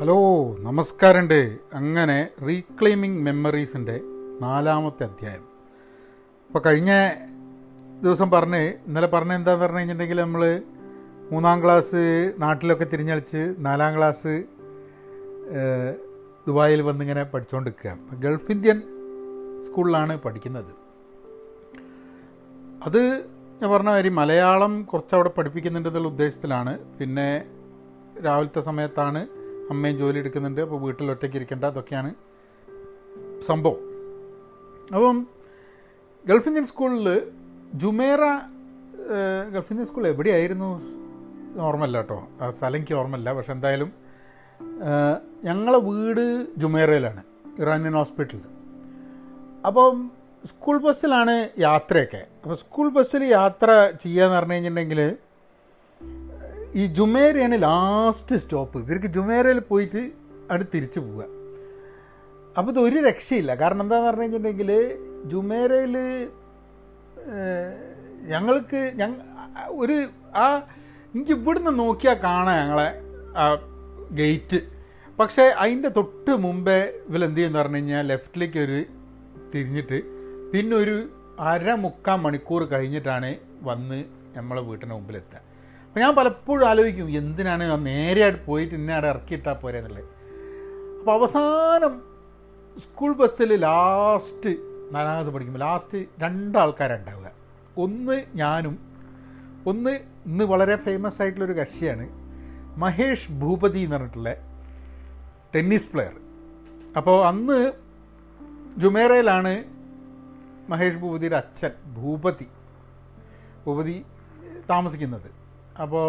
Hello നമസ്കാരമുണ്ട്. അങ്ങനെ reclaiming മെമ്മറീസിന്റെ നാലാമത്തെ അധ്യായം. അപ്പോൾ കഴിഞ്ഞ ദിവസം പറഞ്ഞ് ഇന്നലെ പറഞ്ഞ എന്താന്ന് പറഞ്ഞു കഴിഞ്ഞിട്ടുണ്ടെങ്കിൽ നമ്മൾ മൂന്നാം ക്ലാസ് നാട്ടിലൊക്കെ തിരിഞ്ഞളിച്ച് നാലാം ക്ലാസ് ദുബായിൽ വന്നിങ്ങനെ പഠിച്ചുകൊണ്ടിരിക്കുകയാണ് ഗൾഫ് ഇന്ത്യൻ സ്കൂളിലാണ് പഠിക്കുന്നത്. അത് ഞാൻ പറഞ്ഞ കാര്യം മലയാളം കുറച്ച് അവിടെ പഠിപ്പിക്കുന്നുണ്ടെന്നുള്ള ഉദ്ദേശത്തിലാണ്. പിന്നെ രാവിലത്തെ സമയത്താണ് അമ്മയും ജോലി എടുക്കുന്നുണ്ട് അപ്പോൾ വീട്ടിൽ ഒറ്റയ്ക്ക് ഇരിക്കേണ്ട. അതൊക്കെയാണ് സംഭവം. അപ്പം ഗൾഫ് ഇന്ത്യൻ സ്കൂളിൽ ജുമേറ ഗൾഫ് ഇന്ത്യൻ സ്കൂൾ എവിടെയായിരുന്നു? ഓർമ്മല്ല കേട്ടോ. ആ സ്ഥലം എനിക്ക് ഓർമ്മല്ല പക്ഷെ എന്തായാലും ഞങ്ങളെ വീട് ജുമേറയിലാണ് ഇറാനിയൻ ഹോസ്പിറ്റലിൽ. അപ്പം സ്കൂൾ ബസ്സിലാണ് യാത്രയൊക്കെ. അപ്പോൾ സ്കൂൾ ബസ്സിൽ യാത്ര ചെയ്യുക എന്ന് പറഞ്ഞു കഴിഞ്ഞിട്ടുണ്ടെങ്കിൽ ഈ ജുമേരയാണ് ലാസ്റ്റ് സ്റ്റോപ്പ് ഇവർക്ക് ജുമേരയിൽ പോയിട്ട് അവിടെ തിരിച്ചു പോവുക. അപ്പോൾ ഇത് ഒരു രക്ഷയില്ല. കാരണം എന്താന്ന് പറഞ്ഞു കഴിഞ്ഞിട്ടുണ്ടെങ്കിൽ ജുമേരയിൽ ഞങ്ങൾക്ക് ഞങ്ങ ഒരു ആ എനിക്ക് ഇവിടുന്ന് നോക്കിയാൽ കാണാം ഞങ്ങളെ ആ ഗേറ്റ് പക്ഷേ അതിന്റെ തൊട്ട് മുമ്പേ ഇവലെന്ത് ചെയ്യുമെന്ന് പറഞ്ഞു കഴിഞ്ഞാൽ ലെഫ്റ്റിലേക്ക് ഒരു തിരിഞ്ഞിട്ട് പിന്നെ ഒരു അര മുക്കാൽ മണിക്കൂർ കഴിഞ്ഞിട്ടാണ് വന്ന് നമ്മളെ വീട്ടിന്റെ മുമ്പിലെത്തുക അപ്പോൾ ഞാൻ പലപ്പോഴും ആലോചിക്കും എന്തിനാണ് നേരെയായിട്ട് പോയിട്ട് ഇന്ന അവിടെ ഇറക്കിയിട്ടാൽ പോരെ എന്നുള്ളത്. അപ്പോൾ അവസാനം സ്കൂൾ ബസ്സിൽ ലാസ്റ്റ് നാലാം ക്ലാസ് പഠിക്കുമ്പോൾ ലാസ്റ്റ് രണ്ടാൾക്കാരുണ്ടാവുക. ഒന്ന് ഞാനും ഒന്ന് ഇന്ന് വളരെ ഫേമസ് ആയിട്ടുള്ളൊരു കക്ഷിയാണ് മഹേഷ് ഭൂപതി എന്ന് പറഞ്ഞിട്ടുള്ള ടെന്നീസ് പ്ലെയർ അപ്പോൾ അന്ന് ജുമേറയിലാണ് മഹേഷ് ഭൂപതിയുടെ അച്ഛൻ ഭൂപതി ഭൂപതി താമസിക്കുന്നത്. അപ്പോൾ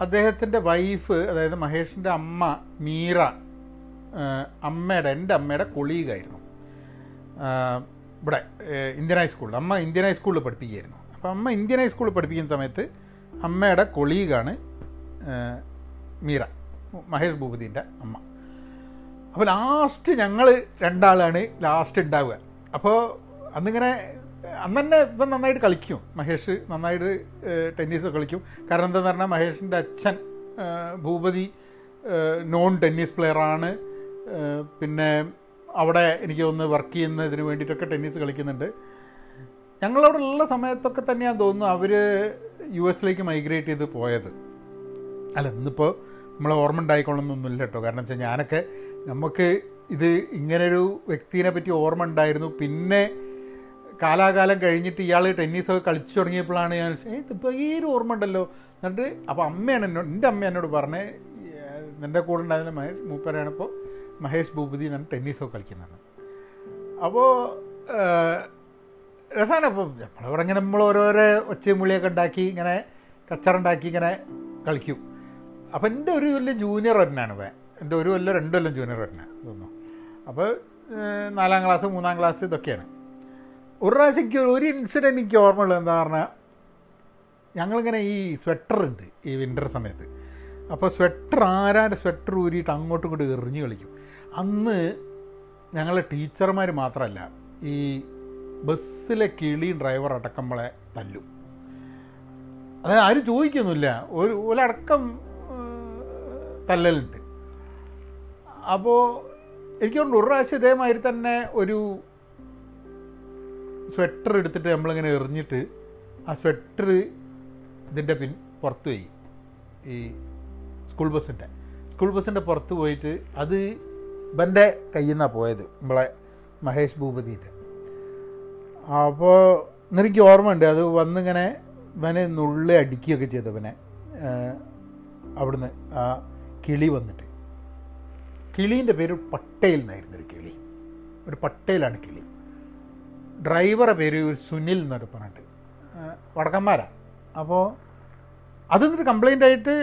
അദ്ദേഹത്തിന്റെ വൈഫ് അതായത് മഹേഷിന്റെ അമ്മ മീറ അമ്മയുടെ എന്റെ അമ്മയുടെ കൊളീഗായിരുന്നു. ഇവിടെ ഇന്ത്യൻ ഹൈസ്കൂളിൽ അമ്മ ഇന്ത്യൻ ഹൈസ്കൂളിൽ പഠിപ്പിക്കുകയായിരുന്നു. അപ്പോൾ അമ്മ ഇന്ത്യൻ ഹൈസ്കൂളിൽ പഠിപ്പിക്കുന്ന സമയത്ത് അമ്മയുടെ കൊളീഗാണ് മീറ മഹേഷ് ഭൂപതിന്റെ അമ്മ. അപ്പോൾ ലാസ്റ്റ് ഞങ്ങൾ രണ്ടാളാണ് ലാസ്റ്റ് ഉണ്ടാവുക. അപ്പോൾ അന്നിങ്ങനെ അന്ന് തന്നെ ഇപ്പം നന്നായിട്ട് കളിക്കും. മഹേഷ് നന്നായിട്ട് ടെന്നീസ് കളിക്കും. കാരണം എന്താന്ന് പറഞ്ഞാൽ മഹേഷിന്റെ അച്ഛൻ ഭൂപതി നോൺ ടെന്നീസ് പ്ലെയറാണ് പിന്നെ അവിടെ എനിക്ക് ഒന്ന് വർക്ക് ചെയ്യുന്നതിന് വേണ്ടിയിട്ടൊക്കെ ടെന്നീസ് കളിക്കുന്നുണ്ട്. ഞങ്ങളവിടെ ഉള്ള സമയത്തൊക്കെ തന്നെയാണ് തോന്നുന്നു അവർ യു എസിലേക്ക് മൈഗ്രേറ്റ് ചെയ്ത് പോയത്. അല്ല ഇന്നിപ്പോൾ നമ്മളെ ഓർമ്മ ഉണ്ടായിക്കൊള്ളണമെന്നൊന്നുമില്ല കേട്ടോ. കാരണം വെച്ചാൽ ഞാനൊക്കെ നമുക്ക് ഇത് ഇങ്ങനൊരു വ്യക്തിനെ പറ്റി ഓർമ്മ ഉണ്ടായിരുന്നു. പിന്നെ കാലാകാലം കഴിഞ്ഞിട്ട് ഇയാൾ ടെന്നീസൊക്കെ കളിച്ചു തുടങ്ങിയപ്പോഴാണ് ഞാൻ ഏ ഇതിപ്പോൾ ഈ ഒരു ഓർമ്മ ഉണ്ടല്ലോ? എന്നിട്ട് അപ്പോൾ അമ്മയാണ് എന്നോട് എന്റെ അമ്മ എന്നോട് പറഞ്ഞേ എന്റെ കൂടെ ഉണ്ടായിരുന്ന മഹേഷ് മൂപ്പരാണ് ഇപ്പോൾ മഹേഷ് ഭൂപതി എന്നാണ് ടെന്നീസൊക്കെ കളിക്കുന്നത്. അപ്പോൾ രസമാണ് അപ്പോൾ നമ്മളിവിടെ ഇങ്ങനെ നമ്മൾ ഓരോരോ ഒച്ചയും മുളിയൊക്കെ ഉണ്ടാക്കി ഇങ്ങനെ കച്ചറുണ്ടാക്കി ഇങ്ങനെ കളിക്കും. അപ്പം എന്റെ ഒരു കൊല്ലം ജൂനിയർ തന്നെയാണ് ഇവൻ. എന്റെ ഒരു കൊല്ലം രണ്ട് കൊല്ലം ജൂനിയർ തന്നെ തോന്നുന്നു. അപ്പോൾ നാലാം ക്ലാസ് മൂന്നാം ക്ലാസ് ഇതൊക്കെയാണ്. ഒരു പ്രാവശ്യം എനിക്ക് ഒരു ഇൻസിഡന്റ് എനിക്ക് ഓർമ്മയുള്ളത് എന്താ പറഞ്ഞാൽ ഞങ്ങളിങ്ങനെ ഈ സ്വെറ്റർ ഉണ്ട് ഈ വിന്റർ സമയത്ത്. അപ്പോൾ സ്വെറ്റർ ആരാന്റെ സ്വെറ്റർ ഊരിയിട്ട് അങ്ങോട്ടും ഇങ്ങോട്ടും എറിഞ്ഞ് കളിക്കും. അന്ന് ഞങ്ങളെ ടീച്ചർമാർ മാത്രമല്ല ഈ ബസ്സിലെ കിളിയും ഡ്രൈവർ അടക്കം നമ്മളെ തല്ലും. അതായത് ആരും ചോദിക്കുന്നില്ല ഒരു ഒരടക്കം തല്ലലുണ്ട്. അപ്പോൾ എനിക്ക് ഒരു പ്രാവശ്യം ഇതേമാതിരി തന്നെ ഒരു സ്വെറ്റർ എടുത്തിട്ട് നമ്മളിങ്ങനെ എറിഞ്ഞിട്ട് ആ സ്വെറ്റർ ഇതിന്റെ പിൻ പുറത്ത് പോയി. ഈ സ്കൂൾ ബസ്സിന്റെ സ്കൂൾ ബസ്സിന്റെ പുറത്ത് പോയിട്ട് അത് ഇവന്റെ കയ്യിൽ നിന്നാണ് പോയത് നമ്മളെ മഹേഷ് ഭൂപതിന്റെ അപ്പോൾ എനിക്ക് ഓർമ്മയുണ്ട് അത് വന്നിങ്ങനെ ഇവനെ നുള്ളി അടിക്കുകയൊക്കെ ചെയ്തു ഇവനെ. അവിടുന്ന് ആ കിളി വന്നിട്ട്. കിളീന്റെ പേര് പട്ടേൽ എന്നായിരുന്നു ഒരു കിളി. ഒരു പട്ടേലാണ് കിളി. ഡ്രൈവറെ പേര് ഒരു സുനിൽ എന്നൊരു പറഞ്ഞിട്ട്. വടക്കന്മാരാണ് അപ്പോൾ അതെന്നിട്ട് കംപ്ലൈന്റ് ആയിട്ട്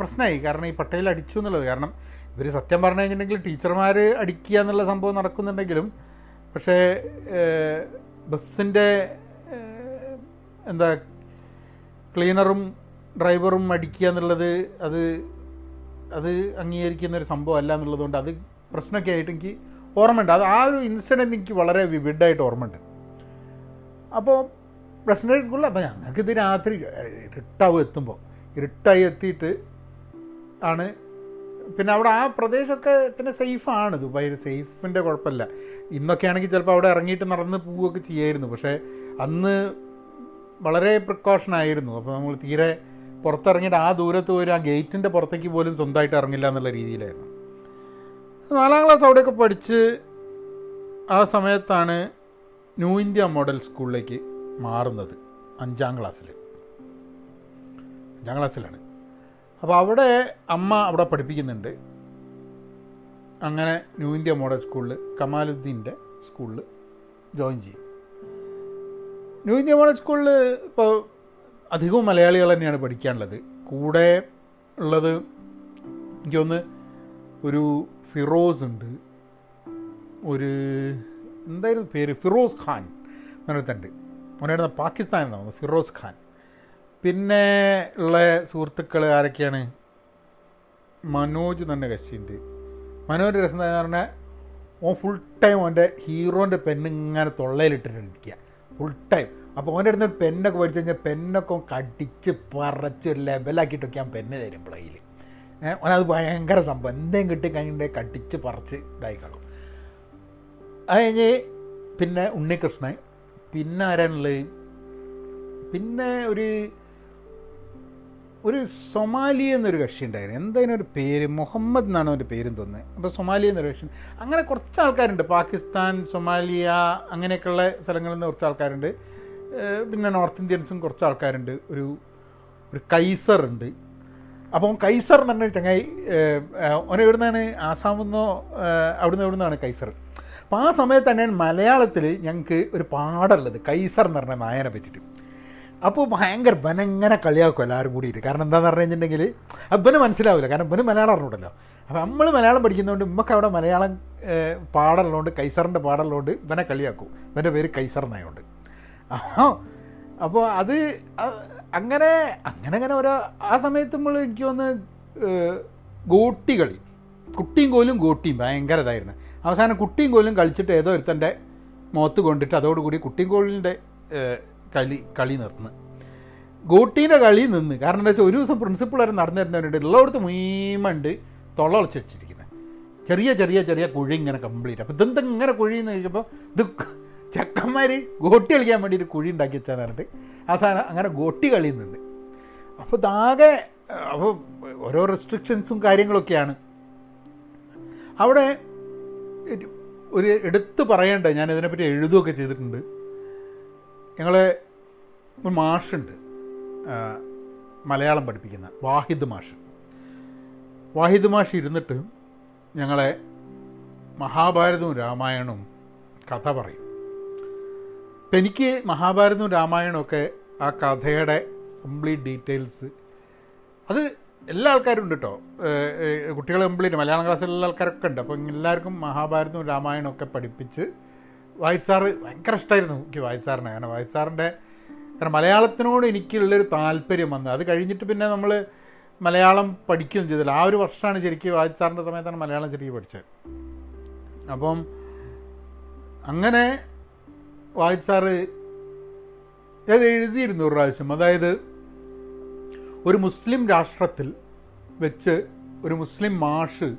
പ്രശ്നമായി. കാരണം ഈ പട്ടേൽ അടിച്ചു എന്നുള്ളത്. കാരണം ഇവർ സത്യം പറഞ്ഞു കഴിഞ്ഞിട്ടുണ്ടെങ്കിൽ ടീച്ചർമാർ അടിക്കുക എന്നുള്ള സംഭവം നടക്കുന്നുണ്ടെങ്കിലും പക്ഷേ ബസ്സിന്റെ എന്താ ക്ലീനറും ഡ്രൈവറും അടിക്കുക എന്നുള്ളത് അത് അത് അംഗീകരിക്കുന്ന ഒരു സംഭവം അല്ല എന്നുള്ളതുകൊണ്ട് അത് പ്രശ്നമൊക്കെ ആയിട്ട് എനിക്ക് ഓർമ്മയുണ്ട്. അത് ആ ഒരു ഇൻസിഡന്റ് എനിക്ക് വളരെ വിവിഡായിട്ട് ഓർമ്മയുണ്ട്. അപ്പോൾ പ്രസിഡന്റ് സ്കൂളിൽ അപ്പോൾ ഞങ്ങൾക്കിത് രാത്രി ഇരുട്ടാവും എത്തുമ്പോൾ ഇരുട്ടായി എത്തിയിട്ട് ആണ്. പിന്നെ അവിടെ ആ പ്രദേശമൊക്കെ പിന്നെ സേഫാണ് ദുബായിൽ സേഫിന്റെ കുഴപ്പമില്ല. ഇന്നൊക്കെ ആണെങ്കിൽ ചിലപ്പോൾ അവിടെ ഇറങ്ങിയിട്ട് നടന്ന് പോവുകയൊക്കെ ചെയ്യായിരുന്നു. പക്ഷേ അന്ന് വളരെ പ്രിക്കോഷൻ ആയിരുന്നു. അപ്പോൾ നമ്മൾ തീരെ പുറത്തിറങ്ങിയിട്ട് ആ ദൂരത്ത് പോയി ആ ഗേറ്റിന്റെ പുറത്തേക്ക് പോലും സ്വന്തമായിട്ട് ഇറങ്ങില്ല എന്നുള്ള രീതിയിലായിരുന്നു. നാലാം ക്ലാസ് അവിടെയൊക്കെ പഠിച്ച് ആ സമയത്താണ് ന്യൂ ഇന്ത്യ മോഡൽ സ്കൂളിലേക്ക് മാറുന്നത് അഞ്ചാം ക്ലാസ്സിൽ അഞ്ചാം ക്ലാസ്സിലാണ്. അപ്പോൾ അവിടെ അമ്മ അവിടെ പഠിപ്പിക്കുന്നുണ്ട്. അങ്ങനെ ന്യൂ ഇന്ത്യ മോഡൽ സ്കൂളിൽ കമാലുദ്ദീന്റെ സ്കൂളിൽ ജോയിൻ ചെയ്യും. ന്യൂ ഇന്ത്യ മോഡൽ സ്കൂളിൽ ഇപ്പോൾ അധികവും മലയാളികൾ തന്നെയാണ് പഠിക്കാനുള്ളത്. കൂടെ ഉള്ളത് എനിക്കൊന്ന് ഒരു ഫിറോസ് ഉണ്ട്. ഒരു എന്തായിരുന്നു പേര്? ഫിറോസ് ഖാൻ. എന്നിട്ടുണ്ട് അവനായിരുന്നു പാകിസ്ഥാനിൽ നിന്നാണ് ഫിറോസ് ഖാൻ. പിന്നെ ഉള്ള സുഹൃത്തുക്കൾ ആരൊക്കെയാണ്? മനോജ് തന്നെ കശിയുണ്ട് മനോജ് രസം എന്ന് പറഞ്ഞാൽ ഓൻ ഫുൾ ടൈം അവന്റെ ഹീറോന്റെ പെണ്ണ് ഇങ്ങനെ തൊള്ളയിലിട്ടിട്ടിരിക്കുക ഫുൾ ടൈം അപ്പോൾ അവന്റെ അടുത്ത് പെന്നൊക്കെ പഠിച്ചു കഴിഞ്ഞാൽ പെന്നൊക്കെ കടിച്ച് പറച്ച് ഒരു ലെവലാക്കിയിട്ടൊക്കെ ആ പെണ്ണ് തരും പ്ലേയിൽ അവനത് ഭയങ്കര സംഭവം. എന്തെങ്കിലും കിട്ടി കഴിഞ്ഞിട്ട് കടിച്ച് പറിച്ച് ഇതായിക്കളും അത് കഴിഞ്ഞ് പിന്നെ ഉണ്ണികൃഷ്ണൻ പിന്നെ ആരാണുള്ളത്? പിന്നെ ഒരു ഒരു സൊമാലി എന്നൊരു കക്ഷി ഉണ്ടായിരുന്നു. എന്തായാലും ഒരു പേര് മുഹമ്മദ് എന്നാണ് അവന്റെ പേരും തോന്നുന്നത്. അപ്പോൾ സൊമാലി എന്നൊരു കക്ഷി അങ്ങനെ കുറച്ച് ആൾക്കാരുണ്ട്. പാകിസ്ഥാൻ സൊമാലിയ അങ്ങനെയൊക്കെയുള്ള സ്ഥലങ്ങളിൽ നിന്ന് കുറച്ച് ആൾക്കാരുണ്ട്. പിന്നെ നോർത്ത് ഇന്ത്യൻസും കുറച്ച് ആൾക്കാരുണ്ട്. ഒരു ഒരു കൈസർ ഉണ്ട്. അപ്പോൾ കൈസർ എന്ന് പറഞ്ഞൊരു ചങ്ങായി ഓന എവിടുന്നാണ്? ആസാമിൽ നിന്നോ അവിടുന്ന് എവിടുന്നാണ് കൈസർ? അപ്പോൾ ആ സമയത്ത് തന്നെ മലയാളത്തിൽ ഞങ്ങൾക്ക് ഒരു പാടുള്ളത് കൈസർ എന്ന് പറഞ്ഞ നായനെ പറ്റിയിട്ട്. അപ്പോൾ ഭയങ്കര ബനങ്ങനെ കളിയാക്കും എല്ലാവരും കൂടിയിട്ട്. കാരണം എന്താണെന്ന് പറഞ്ഞു കഴിഞ്ഞിട്ടുണ്ടെങ്കിൽ അപ്പന് മനസ്സിലാവില്ല. കാരണം ഇവന് മലയാളം അറിഞ്ഞൂടല്ലോ. അപ്പോൾ നമ്മൾ മലയാളം പഠിക്കുന്നതുകൊണ്ട് നമുക്ക് അവിടെ മലയാളം പാടുള്ളതുകൊണ്ട് കൈസറിന്റെ പാടുള്ളതുകൊണ്ട് ഇവനെ കളിയാക്കും. ഇവന്റെ പേര് കൈസർ എന്നായതുകൊണ്ട് അപ്പോൾ അത് അങ്ങനെ അങ്ങനെ അങ്ങനെ ഓരോ ആ സമയത്ത് നമ്മൾ എനിക്ക് ഏഹ്, ഗോട്ടി കളി കുട്ടിയും കോലും ഗോട്ടിയും ഭയങ്കര ഇതായിരുന്നു അവസാനം കുട്ടിയും കോലും കളിച്ചിട്ട് ഏതോ ഒരുത്തന്റെ മുഖത്ത് കൊണ്ടിട്ട് അതോടുകൂടി കുട്ടിയും കോലിന്റെ കളി കളി നിർത്തുന്നു ഗോട്ടീന്റെ കളി നിന്ന് കാരണം എന്താ വെച്ചാൽ ഒരു ദിവസം പ്രിൻസിപ്പൾ വരെ നടന്നിരുന്നവരുണ്ട് ഉള്ളവർക്ക് മീമുണ്ട് മുഴുവണ്ട് തൊള്ള ഒളിച്ച് വെച്ചിരിക്കുന്നത് ചെറിയ ചെറിയ ചെറിയ കുഴി ഇങ്ങനെ കംപ്ലീറ്റ് അപ്പോൾ ഇതെന്താ ഇങ്ങനെ കുഴി ചോദിക്കുമ്പോൾ ഇത് ചെക്കന്മാർ ഗോട്ടി കളിക്കാൻ വേണ്ടിയിട്ട് കുഴി ഉണ്ടാക്കി വെച്ചാന്ന് പറഞ്ഞിട്ട് അവസാനം അങ്ങനെ ഗോട്ടി കളി നിന്ന്. അപ്പോൾ ഇതാകെ അപ്പോൾ ഓരോ റെസ്ട്രിക്ഷൻസും കാര്യങ്ങളൊക്കെയാണ്. അവിടെ ഒരു- എടുത്ത് പറയേണ്ട ഞാൻ ഇതിനെപ്പറ്റി എഴുതുകയൊക്കെ ചെയ്തിട്ടുണ്ട്. ഞങ്ങളെ ഒരു മാഷുണ്ട്. മലയാളം പഠിപ്പിക്കുന്ന വാഹിദ് മാഷ്. വാഹിദ് മാഷ് ഇരുന്നിട്ട് ഞങ്ങളെ മഹാഭാരതവും രാമായണവും കഥ പറയും. അപ്പം എനിക്ക് മഹാഭാരതവും രാമായണവും ഒക്കെ ആ കഥയുടെ കംപ്ലീറ്റ് ഡീറ്റെയിൽസ് അത് എല്ലാ ആൾക്കാരും ഉണ്ട് കേട്ടോ കുട്ടികൾ കംപ്ലീറ്റ് മലയാളം ക്ലാസ്സിലുള്ള ആൾക്കാരൊക്കെ ഉണ്ട്. അപ്പോൾ എല്ലാവർക്കും മഹാഭാരതവും രാമായണവും ഒക്കെ പഠിപ്പിച്ച് വായിച്ചാറ് ഭയങ്കര ഇഷ്ടമായിരുന്നു എനിക്ക് വായിച്ചാറിനെ കാരണം വായിച്ചാറിന്റെ കാരണം മലയാളത്തിനോട് എനിക്കുള്ളൊരു താല്പര്യം വന്നത്. അത് കഴിഞ്ഞിട്ട് പിന്നെ നമ്മൾ മലയാളം പഠിക്കുകയും ചെയ്തില്ല. ആ ഒരു വർഷമാണ് ശരിക്കും വായിച്ചാറിന്റെ സമയത്താണ് മലയാളം ശരിക്കും പഠിച്ചത്. അപ്പം അങ്ങനെ വായിച്ചാറ് അത് എഴുതിയിരുന്നു ഒരു പ്രാവശ്യം. അതായത് ഒരു മുസ്ലിം രാഷ്ട്രത്തിൽ വെച്ച് ഒരു മുസ്ലിം മാഷ്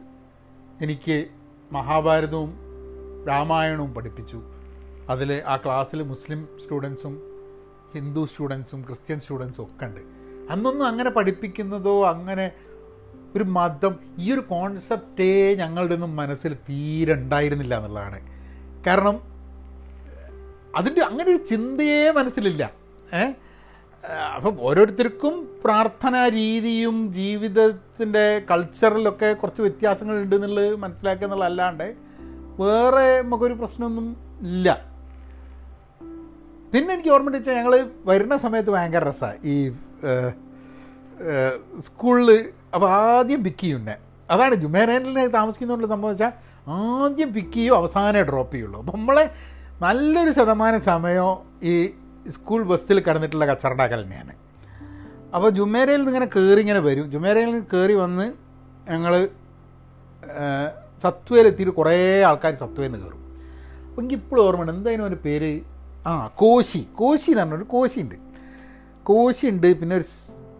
എനിക്ക് മഹാഭാരതവും രാമായണവും പഠിപ്പിച്ചു. അതിൽ ആ ക്ലാസ്സിൽ മുസ്ലിം സ്റ്റുഡൻസും ഹിന്ദു സ്റ്റുഡൻസും ക്രിസ്ത്യൻ സ്റ്റുഡൻസും ഒക്കെ ഉണ്ട്. അന്നൊന്നും അങ്ങനെ പഠിപ്പിക്കുന്നതോ അങ്ങനെ ഒരു മതം ഈ ഒരു കോൺസെപ്റ്റേ ഞങ്ങളുടെ ഒന്നും മനസ്സിൽ തീരെ ഉണ്ടായിരുന്നില്ല എന്നുള്ളതാണ്. കാരണം അതിന്റെ അങ്ങനെ ഒരു ചിന്തയേ മനസ്സിലില്ല. ഏ? അപ്പം ഓരോരുത്തർക്കും പ്രാർത്ഥനാ രീതിയും ജീവിതത്തിന്റെ കൾച്ചറിലൊക്കെ കുറച്ച് വ്യത്യാസങ്ങൾ ഉണ്ട് എന്നുള്ളത് മനസ്സിലാക്കുക എന്നുള്ളതല്ലാണ്ട് വേറെ നമുക്കൊരു പ്രശ്നമൊന്നും ഇല്ല. പിന്നെ എനിക്ക് ഓർമ്മ വെച്ചാൽ ഞങ്ങൾ വരുന്ന സമയത്ത് ഭയങ്കര രസമാണ് ഈ സ്കൂളിൽ അപ്പോൾ ആദ്യം പിക്ക് ചെയ്യുന്നേ അതാണ് ജുമേറേനിൽ താമസിക്കുന്നതുകൊണ്ട് സംഭവം വെച്ചാൽ ആദ്യം പിക്ക് ചെയ്യും അവസാനം ഡ്രോപ്പ് ചെയ്യുള്ളൂ. അപ്പോൾ നമ്മളെ നല്ലൊരു ശതമാനം സമയം ഈ സ്കൂൾ ബസ്സിൽ കിടന്നിട്ടുള്ള കച്ചറണ്ടാക്കൽ തന്നെയാണ്. അപ്പോൾ ജുമേരയിൽ നിന്ന് ഇങ്ങനെ കയറി ഇങ്ങനെ വരും. ജുമേരയിൽ നിന്ന് കയറി വന്ന് ഞങ്ങൾ സത്വയിലെത്തിയിട്ട് കുറേ ആൾക്കാർ സത്വയിൽ നിന്ന് കയറും അപ്പം എനിക്ക് ഇപ്പോഴും ഓർമ്മയുണ്ട് എന്തായാലും ഒരു പേര്? ആ കോശി. കോശി എന്ന് പറഞ്ഞൊരു കോശി ഉണ്ട്. കോശി ഉണ്ട് പിന്നെ ഒരു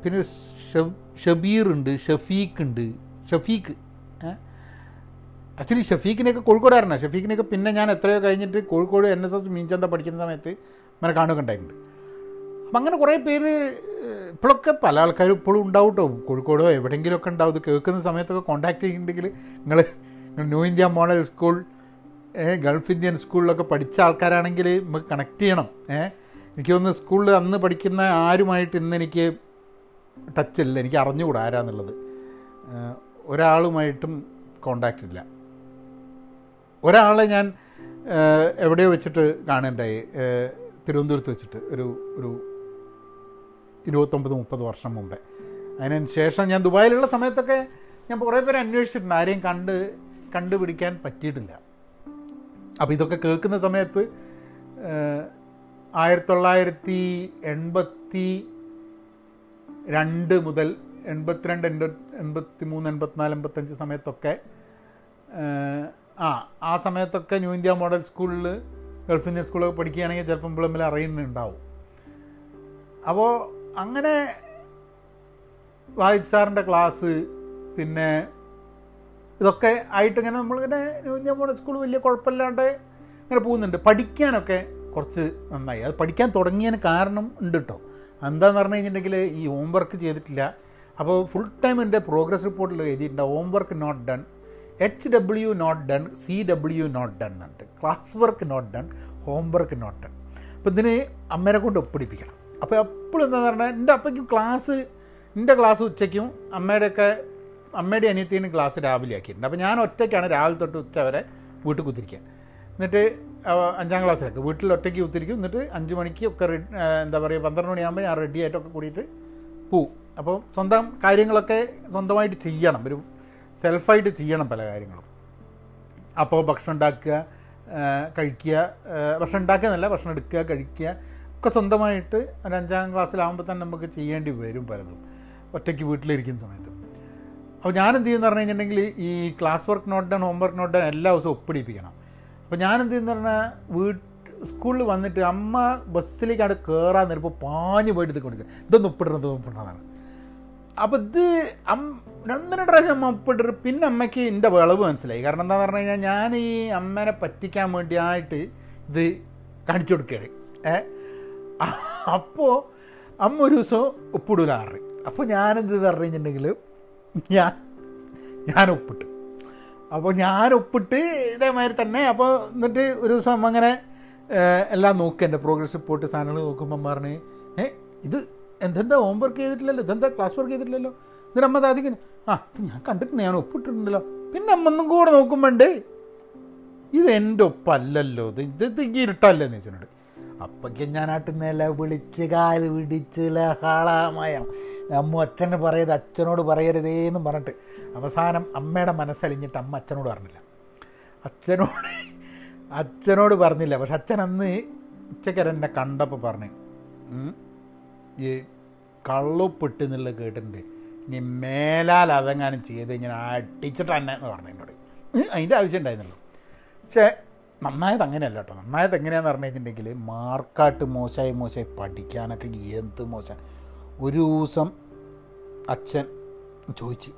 പിന്നെ ഒരു ഷെബ് ഷബീർ ഉണ്ട് ഷഫീഖ് ഉണ്ട് ഷഫീഖ്. ആക്ച്വലി ഷഫീഖിനെയൊക്കെ കോഴിക്കോടായിരുന്നു. ഷഫീഖിനെയൊക്കെ പിന്നെ ഞാൻ എത്രയോ കഴിഞ്ഞിട്ട് Kozhikode N S S Meenchanda പഠിക്കുന്ന സമയത്ത് അങ്ങനെ കാണുകയൊക്കെ ഉണ്ടായിട്ടുണ്ട്. അപ്പം അങ്ങനെ കുറേ പേര് ഇപ്പോഴൊക്കെ പല ആൾക്കാരും ഇപ്പോഴും ഉണ്ടാവും കേട്ടോ കോഴിക്കോടോ എവിടെയെങ്കിലുമൊക്കെ ഉണ്ടാവും. ഇത് കേൾക്കുന്ന സമയത്തൊക്കെ കോൺടാക്ട് ചെയ്യുന്നുണ്ടെങ്കിൽ നിങ്ങൾ New India model school Gulf Indian സ്കൂളിലൊക്കെ പഠിച്ച ആൾക്കാരാണെങ്കിൽ നമുക്ക് കണക്ട് ചെയ്യണം. ഏഹ് എനിക്ക് തോന്നുന്നു സ്കൂളിൽ അന്ന് പഠിക്കുന്ന ആരുമായിട്ട് ഇന്ന് എനിക്ക് ടച്ചില്ല എനിക്ക് അറിഞ്ഞുകൂടാ ആരാന്നുള്ളത്. ഒരാളുമായിട്ടും കോണ്ടാക്റ്റ് ഇല്ല. ഒരാളെ ഞാൻ എവിടെയോ വെച്ചിട്ട് കാണുന്നുണ്ടായി ഏഹ്, തിരുവനന്തപുരത്ത് വെച്ചിട്ട് ഒരു ഒരു ഇരുപത്തൊമ്പത് മുപ്പത് വർഷം മുമ്പേ. അതിനു ശേഷം ഞാൻ ദുബായിലുള്ള സമയത്തൊക്കെ ഞാൻ കുറേ പേരെ അന്വേഷിച്ചിട്ടുണ്ട്. ആരെയും കണ്ട് കണ്ടുപിടിക്കാൻ പറ്റിയിട്ടില്ല. അപ്പോൾ ഇതൊക്കെ കേൾക്കുന്ന സമയത്ത് ആയിരത്തി തൊള്ളായിരത്തി എൺപത്തി രണ്ട് മുതൽ എൺപത്തിരണ്ട് എൺപത്തി മൂന്ന് എൺപത്തിനാല് എൺപത്തഞ്ച് സമയത്തൊക്കെ ആ ആ സമയത്തൊക്കെ ന്യൂ ഇന്ത്യ മോഡൽ സ്കൂളിൽ ഗൾഫ് ഇന്ത്യൻ സ്കൂളൊക്കെ പഠിക്കുകയാണെങ്കിൽ ചിലപ്പം പിള്ളമ്പിൽ അറിയുന്നുണ്ടാവും അപ്പോൾ അങ്ങനെ വാഹിദ് സാറിന്റെ ക്ലാസ് പിന്നെ ഇതൊക്കെ ആയിട്ട് ഇങ്ങനെ നമ്മളിങ്ങനെ ന്യൂ ഇന്ത്യ മോഡൽ സ്കൂൾ വലിയ കുഴപ്പമില്ലാണ്ട് ഇങ്ങനെ പോകുന്നുണ്ട്. പഠിക്കാനൊക്കെ കുറച്ച് നന്നായി. അത് പഠിക്കാൻ തുടങ്ങിയതിന് കാരണം ഉണ്ട് കേട്ടോ എന്താന്ന് പറഞ്ഞു കഴിഞ്ഞിട്ടുണ്ടെങ്കിൽ ഈ ഹോംവർക്ക് ചെയ്തിട്ടില്ല. അപ്പോൾ ഫുൾ ടൈം എന്റെ പ്രോഗ്രസ് റിപ്പോർട്ടിൽ എഴുതിയിട്ടുണ്ട്. Homework not done H W not done C W not done എന്നുണ്ട് class work not done homework not done അപ്പോൾ ഇതിന് അമ്മേനെ കൊണ്ട് ഒപ്പിടിപ്പിക്കണം. അപ്പോൾ എപ്പോഴും എന്താണെന്ന് പറഞ്ഞാൽ എന്റെ അപ്പയ്ക്കും ക്ലാസ് എന്റെ ക്ലാസ് ഉച്ചയ്ക്കും അമ്മയുടെയൊക്കെ അമ്മയുടെ അനിയത്തിന് ക്ലാസ് രാവിലെ ആക്കിയിട്ടുണ്ട്. അപ്പോൾ ഞാൻ ഒറ്റയ്ക്കാണ് രാവിലെ തൊട്ട് ഉച്ച വരെ വീട്ടിൽ കുത്തിരിക്കുക. എന്നിട്ട് അഞ്ചാം ക്ലാസ്സിലൊക്കെ വീട്ടിൽ ഒറ്റയ്ക്ക് കുത്തിരിക്കും. എന്നിട്ട് അഞ്ച് മണിക്ക് ഒക്കെ എന്താ പറയുക പന്ത്രണ്ട് മണിയാകുമ്പോൾ ഞാൻ റെഡി ആയിട്ടൊക്കെ കൂടിയിട്ട് പോവും. അപ്പോൾ സ്വന്തം കാര്യങ്ങളൊക്കെ സ്വന്തമായിട്ട് ചെയ്യണം. ഒരു സെൽഫായിട്ട് ചെയ്യണം പല കാര്യങ്ങളും. അപ്പോൾ ഭക്ഷണം ഉണ്ടാക്കുക കഴിക്കുക ഭക്ഷണം ഉണ്ടാക്കുക എന്നല്ല ഭക്ഷണം എടുക്കുക കഴിക്കുക ഒക്കെ സ്വന്തമായിട്ട് ഒരു അഞ്ചാം ക്ലാസ്സിലാകുമ്പോൾ തന്നെ നമുക്ക് ചെയ്യേണ്ടി വരും പലതും. ഒറ്റയ്ക്ക് വീട്ടിലിരിക്കുന്ന സമയത്ത്. അപ്പോൾ ഞാൻ എന്ത് ചെയ്യുമെന്ന് പറഞ്ഞു കഴിഞ്ഞിട്ടുണ്ടെങ്കിൽ ഈ class work not down homework not down എല്ലാ ദിവസവും ഒപ്പിടിപ്പിക്കണം. അപ്പോൾ ഞാൻ എന്ത് ചെയ്യുന്ന പറഞ്ഞാൽ വീട്ട് സ്കൂളിൽ വന്നിട്ട് അമ്മ ബസ്സിലേക്ക് അവിടെ കയറാൻ നേരപ്പോൾ പാഞ്ഞ് പോയിട്ട് കൊടുക്കുക ഇതൊന്നും ഒപ്പിടണം ഇതൊന്നും അപ്പോൾ ഇത് അം രണ്ട് രണ്ട് പ്രാവശ്യം അമ്മ ഉപ്പിട്ടിട്ട് പിന്നെ അമ്മയ്ക്ക് എന്റെ വിളവ് മനസ്സിലായി. കാരണം എന്താണെന്ന് പറഞ്ഞു കഴിഞ്ഞാൽ ഞാൻ ഈ അമ്മേനെ പറ്റിക്കാൻ വേണ്ടിയായിട്ട് ഇത് കാണിച്ചു കൊടുക്കുകയാണ്. ഏ? അപ്പോൾ അമ്മ ഒരു ദിവസം ഉപ്പിടൂലാറ് അപ്പോൾ ഞാനെന്ത് പറഞ്ഞു കഴിഞ്ഞിട്ടുണ്ടെങ്കിൽ ഞാൻ ഞാൻ ഉപ്പിട്ട്. അപ്പോൾ ഞാൻ ഉപ്പിട്ട് ഇതേമാതിരി തന്നെ അപ്പോൾ എന്നിട്ട് ഒരു ദിവസം അമ്മ അങ്ങനെ എല്ലാം നോക്കുക എന്റെ പ്രോഗ്രസ് റിപ്പോർട്ട് സാധനങ്ങൾ നോക്കുമ്പോൾ പറഞ്ഞ് ഇത് എന്തെന്താ ഹോം വർക്ക് ചെയ്തിട്ടില്ലല്ലോ? ഇതെന്താ ക്ലാസ് വർക്ക് ചെയ്തിട്ടില്ലല്ലോ? എന്നിട്ട് അമ്മ താതിക്കുന്നു ആ ഞാൻ കണ്ടിട്ടുണ്ട് ഞാൻ ഒപ്പിട്ടിട്ടുണ്ടല്ലോ. പിന്നെ അമ്മ ഒന്നും കൂടെ നോക്കുമ്പോണ്ട് ഇത് എന്റെ ഒപ്പല്ലല്ലോ ഇത് ഇത് ഇരുട്ടല്ലേ എന്ന് വെച്ചിട്ടുണ്ട് അപ്പൊക്കെ ഞാൻ നില വിളിച്ച് കാൽ പിടിച്ച് ലഹളമായ അമ്മ അച്ഛന് പറയത് അച്ഛനോട് പറയരുതേന്നും പറഞ്ഞിട്ട് അവസാനം അമ്മയുടെ മനസ്സലിഞ്ഞിട്ട് അമ്മ അച്ഛനോട് പറഞ്ഞില്ല. അച്ഛനോട് അച്ഛനോട് പറഞ്ഞില്ല. പക്ഷെ അച്ഛൻ അന്ന് ഉച്ചക്കരൻ എന്നെ കണ്ടപ്പോൾ പറഞ്ഞു ഈ കള്ളുപ്പിട്ട് എന്നുള്ളത് കേട്ടിട്ടുണ്ട്. ഇനി മേലാൽ അതെങ്ങാനും ചെയ്ത് ഇങ്ങനെ അടിച്ചിട്ട് തന്നെ എന്ന് പറഞ്ഞു എന്നോട്. അതിന്റെ ആവശ്യം ഉണ്ടായിരുന്നുള്ളൂ പക്ഷേ നന്നായത് അങ്ങനെയല്ല കേട്ടോ. നന്നായത് എങ്ങനെയാണെന്ന് പറഞ്ഞു വെച്ചിട്ടുണ്ടെങ്കിൽ മാർക്കാട്ട് മോശമായി മോശമായി പഠിക്കാനൊക്കെ എന്ത് മോശം. ഒരു ദിവസം അച്ഛൻ ചോദിച്ചു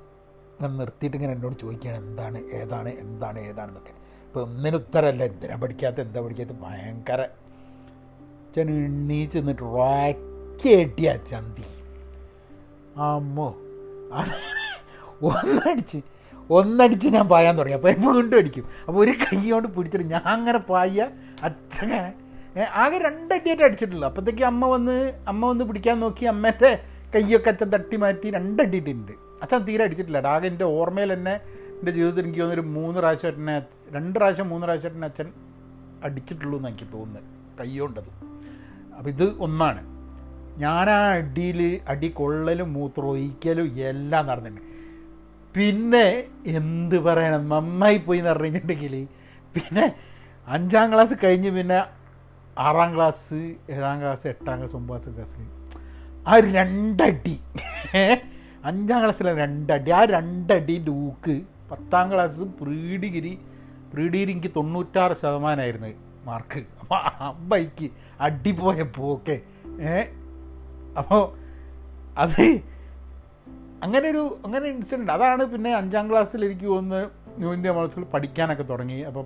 ഞാൻ നിർത്തിയിട്ട് ഇങ്ങനെ എന്നോട് ചോദിക്കുകയാണ് എന്താണ് ഏതാണ് എന്താണ് ഏതാണെന്നൊക്കെ. ഇപ്പോൾ ഒന്നിനും ഉത്തരമല്ല. എന്തിനാണ് പഠിക്കാത്ത എന്താ പഠിക്കാത്ത ഭയങ്കര. അച്ഛൻ എണ്ണീച്ച് നിന്നിട്ട് റാക്കിയട്ടിയ ചന്തി. അമ്മോ. ഒന്നടിച്ച് ഒന്നടിച്ച് ഞാൻ പായാൻ തുടങ്ങി. അപ്പോൾ വീണ്ടും അടിക്കും. അപ്പോൾ ഒരു കൈ കൊണ്ട് പിടിച്ചിട്ട് ഞാൻ അങ്ങനെ പായ അച്ഛങ്ങനെ ആകെ രണ്ടടിയായിട്ട് അടിച്ചിട്ടുള്ളൂ. അപ്പോഴത്തേക്ക് അമ്മ വന്ന് അമ്മ വന്ന് പിടിക്കാൻ നോക്കി അമ്മേന്റെ കൈയൊക്കെ അച്ഛൻ തട്ടി മാറ്റി രണ്ടടിയിട്ടുണ്ട്. അച്ഛൻ തീരെ അടിച്ചിട്ടില്ല. ആകെ എന്റെ ഓർമ്മയിൽ തന്നെ എന്റെ ജീവിതത്തിൽ എനിക്ക് തോന്നുന്നൊരു മൂന്ന് പ്രാവശ്യം എന്നെ രണ്ട് പ്രാവശ്യം മൂന്ന് പ്രാവശ്യം എന്നെ അച്ഛൻ അടിച്ചിട്ടുള്ളൂ എന്ന് എനിക്ക് തോന്നുന്നത് കൈകൊണ്ടത് അപ്പോൾ ഇത് ഒന്നാണ്. ഞാൻ ആ അടിയിൽ അടി കൊള്ളലും മൂത്രമൊഴിക്കലും എല്ലാം നടന്നിട്ടുണ്ട്. പിന്നെ എന്ത് പറയണം? നന്നായി പോയി എന്ന് പറഞ്ഞു കഴിഞ്ഞിട്ടുണ്ടെങ്കിൽ പിന്നെ അഞ്ചാം ക്ലാസ് കഴിഞ്ഞ് പിന്നെ ആറാം ക്ലാസ് ഏഴാം ക്ലാസ് എട്ടാം ക്ലാസ് ഒമ്പതാം ക്ലാസ് ആ ഒരു രണ്ടടി. അഞ്ചാം ക്ലാസ്സിലെ രണ്ടടി. ആ രണ്ടടി ലൂക്ക് പത്താം class pre degree pre degree എനിക്ക് തൊണ്ണൂറ്റാറ് ശതമാനമായിരുന്നു മാർക്ക്. അപ്പോൾ ആ ബൈക്ക് അടിപോയ പോക്കെ. ഏ? അപ്പോൾ അത് അങ്ങനെ ഒരു അങ്ങനെ ഇൻസിഡന്റ് അതാണ് പിന്നെ അഞ്ചാം ക്ലാസ്സിൽ എനിക്ക് തോന്നുന്നു ന്യൂ ഇന്ത്യ മോഡൽ പഠിക്കാനൊക്കെ തുടങ്ങി. അപ്പോൾ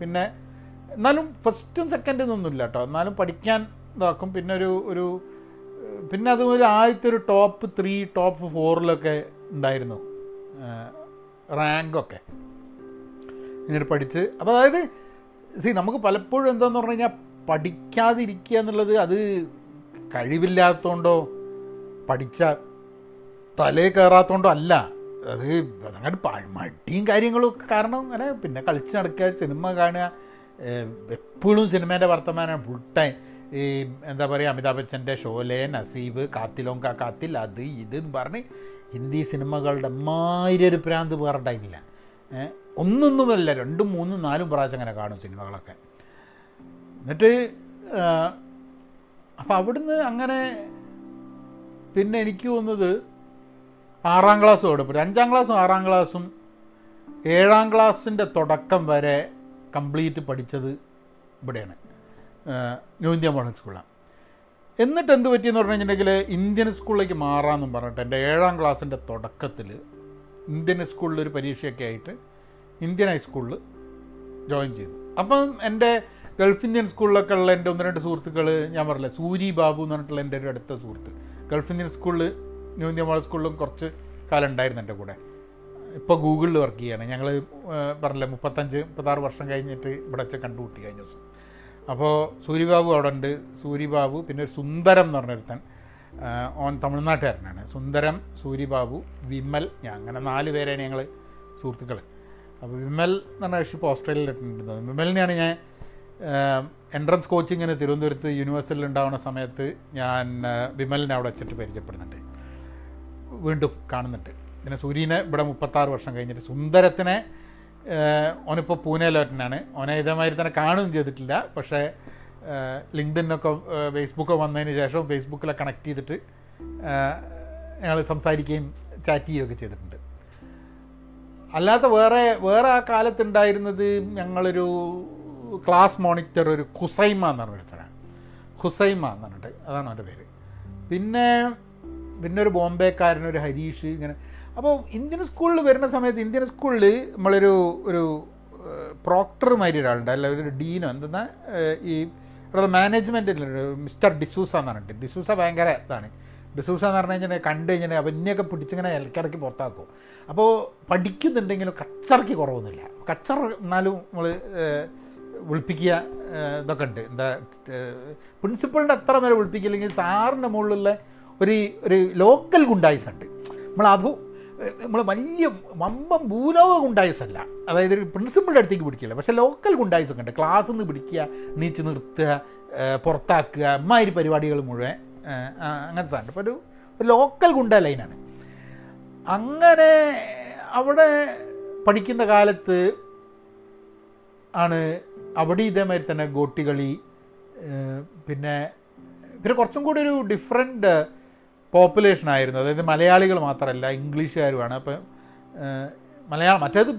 പിന്നെ എന്നാലും ഫസ്റ്റും സെക്കൻഡും ഒന്നുമില്ല കേട്ടോ. എന്നാലും പഠിക്കാൻ ഇതാക്കും. പിന്നെ ഒരു ഒരു പിന്നെ അത് ഒരു ആദ്യത്തെ ഒരു ടോപ്പ് ത്രീ ടോപ്പ് ഫോറിലൊക്കെ ഉണ്ടായിരുന്നു. റാങ്കൊക്കെ ഇങ്ങനെ പഠിച്ച്. അപ്പോൾ അതായത് സി നമുക്ക് പലപ്പോഴും എന്താന്ന് പറഞ്ഞു കഴിഞ്ഞാൽ പഠിക്കാതിരിക്കുക എന്നുള്ളത് അത് കഴിവില്ലാത്തതുകൊണ്ടോ പഠിച്ച തലേ കയറാത്തതുകൊണ്ടോ അല്ല. അത് അതങ്ങോട്ട് മടിയും കാര്യങ്ങളും കാരണം അങ്ങനെ പിന്നെ കളിച്ച് നടക്കുക സിനിമ കാണുക എപ്പോഴും സിനിമേന്റെ വർത്തമാനമാണ് ഫുൾ ടൈം ഈ എന്താ പറയുക അമിതാഭ് ബച്ചന്റെ ഷോലെ നസീബ് കാത്തിലോങ്ക കാത്തിൽ അത് ഇത് എന്ന് പറഞ്ഞ് ഹിന്ദി സിനിമകളുടെ മാതിരി ഒരു പ്രാന്ത് വേറുണ്ടായില്ല ഒന്നൊന്നുമല്ല രണ്ടും മൂന്നും നാലും പ്രാവശ്യം അങ്ങനെ കാണും സിനിമകളൊക്കെ. എന്നിട്ട് അപ്പം അവിടുന്ന് അങ്ങനെ പിന്നെ എനിക്ക് തോന്നുന്നത് ആറാം ക്ലാസ് പോയി. അഞ്ചാം ക്ലാസ്സും ആറാം ക്ലാസ്സും ഏഴാം ക്ലാസ്സിന്റെ തുടക്കം വരെ കംപ്ലീറ്റ് പഠിച്ചത് ഇവിടെയാണ്. ന്യൂ ഇന്ത്യ മോഡൽ സ്കൂളാണ് എന്നിട്ട് എന്ത് പറ്റിയെന്ന് പറഞ്ഞു കഴിഞ്ഞിട്ടുണ്ടെങ്കിൽ ഇന്ത്യൻ സ്കൂളിലേക്ക് മാറാമെന്നും പറഞ്ഞിട്ട് എന്റെ ഏഴാം ക്ലാസ്സിന്റെ തുടക്കത്തിൽ ഇന്ത്യൻ സ്കൂളിൽ ഒരു പരീക്ഷയൊക്കെ ആയിട്ട് ഇന്ത്യൻ ഹൈസ്കൂളിൽ ജോയിൻ ചെയ്തു. അപ്പം എന്റെ ഗൾഫ് ഇന്ത്യൻ സ്കൂളിലൊക്കെ ഉള്ള എന്റെ ഒന്ന് രണ്ട് സുഹൃത്തുക്കൾ ഞാൻ പറഞ്ഞില്ല സൂരി ബാബു എന്ന് പറഞ്ഞിട്ടുള്ള എന്റെ ഒരു അടുത്ത സുഹൃത്ത്. ഗൾഫ് ഇന്ത്യൻ സ്കൂളിൽ ന്യൂ ഇന്ത്യ മോഡൽ സ്കൂളിലും കുറച്ച് കാലം ഉണ്ടായിരുന്നു എന്റെ കൂടെ. ഇപ്പോൾ ഗൂഗിളിൽ വർക്ക് ചെയ്യുകയാണ് ഞങ്ങൾ പറഞ്ഞില്ലേ മുപ്പത്തഞ്ച് മുപ്പത്താറ് വർഷം കഴിഞ്ഞിട്ട് ഇവിടെ വെച്ച് കണ്ടുമുട്ടി കഴിഞ്ഞ ദിവസം. അപ്പോൾ സൂര്യബാബു അവിടെ ഉണ്ട്. സൂര്യബാബു പിന്നെ ഒരു സുന്ദരം എന്ന് പറഞ്ഞൊരുത്തൻ ഓൻ തമിഴ്നാട്ടുകാരനാണ്. സുന്ദരം സൂര്യബാബു വിമൽ ഞാൻ അങ്ങനെ നാല് പേരാണ് ഞങ്ങൾ സുഹൃത്തുക്കൾ അപ്പോൾ വിമൽ എന്ന് പറഞ്ഞ ഇപ്പോൾ ഓസ്ട്രേലിയയിലിട്ടുണ്ടായിരുന്നത് വിമലിനെയാണ് ഞാൻ എൻട്രൻസ് കോച്ചിങ്ങിന് തിരുവനന്തപുരത്ത് യൂണിവേഴ്സിറ്റിയിൽ ഉണ്ടാവുന്ന സമയത്ത് ഞാൻ വിമലിനെ അവിടെ വെച്ചിട്ട് പരിചയപ്പെടുന്നുണ്ട്. വീണ്ടും കാണുന്നുണ്ട്. പിന്നെ സൂര്യനെ ഇവിടെ മുപ്പത്താറ് വർഷം കഴിഞ്ഞിട്ട് സുന്ദരത്തിനെ ഓനിപ്പോൾ പൂനെയിലോട്ടനാണ്. ഓനെ ഇതേമാതിരി തന്നെ കാണുകയും ചെയ്തിട്ടില്ല. പക്ഷേ ലിങ്ക്ഡിനൊക്കെ ഫേസ്ബുക്ക് വന്നതിന് ശേഷം ഫേസ്ബുക്കിലെ കണക്ട് ചെയ്തിട്ട് ഞങ്ങൾ സംസാരിക്കുകയും ചാറ്റ് ചെയ്യുകയൊക്കെ ചെയ്തിട്ടുണ്ട്. അല്ലാത്ത വേറെ വേറെ ആ കാലത്തുണ്ടായിരുന്നത് ഞങ്ങളൊരു ക്ലാസ് മോണിറ്റർ ഒരു ഹുസൈമ എന്ന് പറഞ്ഞൊരുത്തനാണ് ഹുസൈമ എന്ന് പറഞ്ഞിട്ട് അതാണ് അവന്റെ പേര്. പിന്നെ പിന്നെ ഒരു ബോംബെക്കാരൻ ഒരു ഹരീഷ് ഇങ്ങനെ. അപ്പോൾ ഇന്ത്യൻ സ്കൂളിൽ വരുന്ന സമയത്ത് ഇന്ത്യൻ സ്കൂളിൽ നമ്മളൊരു ഒരു പ്രോക്ടർ മാതിരി ഒരാളുണ്ട്. അല്ല ഒരു ഡീനോ എന്തെന്നാ ഈ ഇവിടെ മാനേജ്മെന്റിൽ മിസ്റ്റർ ഡിസൂസ എന്ന് പറഞ്ഞിട്ട്. ഡിസൂസ ഭയങ്കര ഇതാണ്. ഡിസൂസ എന്ന് പറഞ്ഞു കഴിഞ്ഞാൽ കണ്ടു കഴിഞ്ഞാൽ അവനെയൊക്കെ പിടിച്ചിങ്ങനെ ഇലക്കിറക്കി പുറത്താക്കും. അപ്പോൾ പഠിക്കുന്നുണ്ടെങ്കിലും കച്ചറയ്ക്ക് കുറവൊന്നുമില്ല. കച്ചറ എന്നാലും നമ്മൾ വിളിപ്പിക്കുക ഇതൊക്കെ ഉണ്ട്. എന്താ പ്രിൻസിപ്പളിന്റെ അത്ര വരെ വിളിപ്പിക്കില്ലെങ്കിൽ സാറിന്റെ മുകളിലുള്ള ഒരു ഒരു ലോക്കൽ ഗുണ്ടായിസ് ഉണ്ട്. നമ്മൾ അത് നമ്മൾ വലിയ വമ്പം ഭൂലോക ഗുണ്ടായിസ് അല്ല അതായത് പ്രിൻസിപ്പളിന്റെ അടുത്തേക്ക് പിടിക്കില്ല. പക്ഷേ ലോക്കൽ ഗുണ്ടായിസ് ഒക്കെ ഉണ്ട്. ക്ലാസ്സിൽ നിന്ന് പിടിക്കുക നീച്ച് നിർത്തുക പുറത്താക്കുക അമ്മാതിരി പരിപാടികൾ മുഴുവൻ അങ്ങനത്തെ സാധനം അപ്പോൾ ഒരു ലോക്കൽ ഗുണ്ട ലൈനാണ്. അങ്ങനെ അവിടെ പഠിക്കുന്ന കാലത്ത് ആണ് അവിടെ ഇതേമാതിരി തന്നെ ഗോട്ടികളി പിന്നെ പിന്നെ കുറച്ചും കൂടി ഒരു ഡിഫറെന്റ് പോപ്പുലേഷൻ ആയിരുന്നു. അതായത് മലയാളികൾ മാത്രമല്ല ഇംഗ്ലീഷുകാരുമാണ്. അപ്പം മലയാളം മറ്റേത്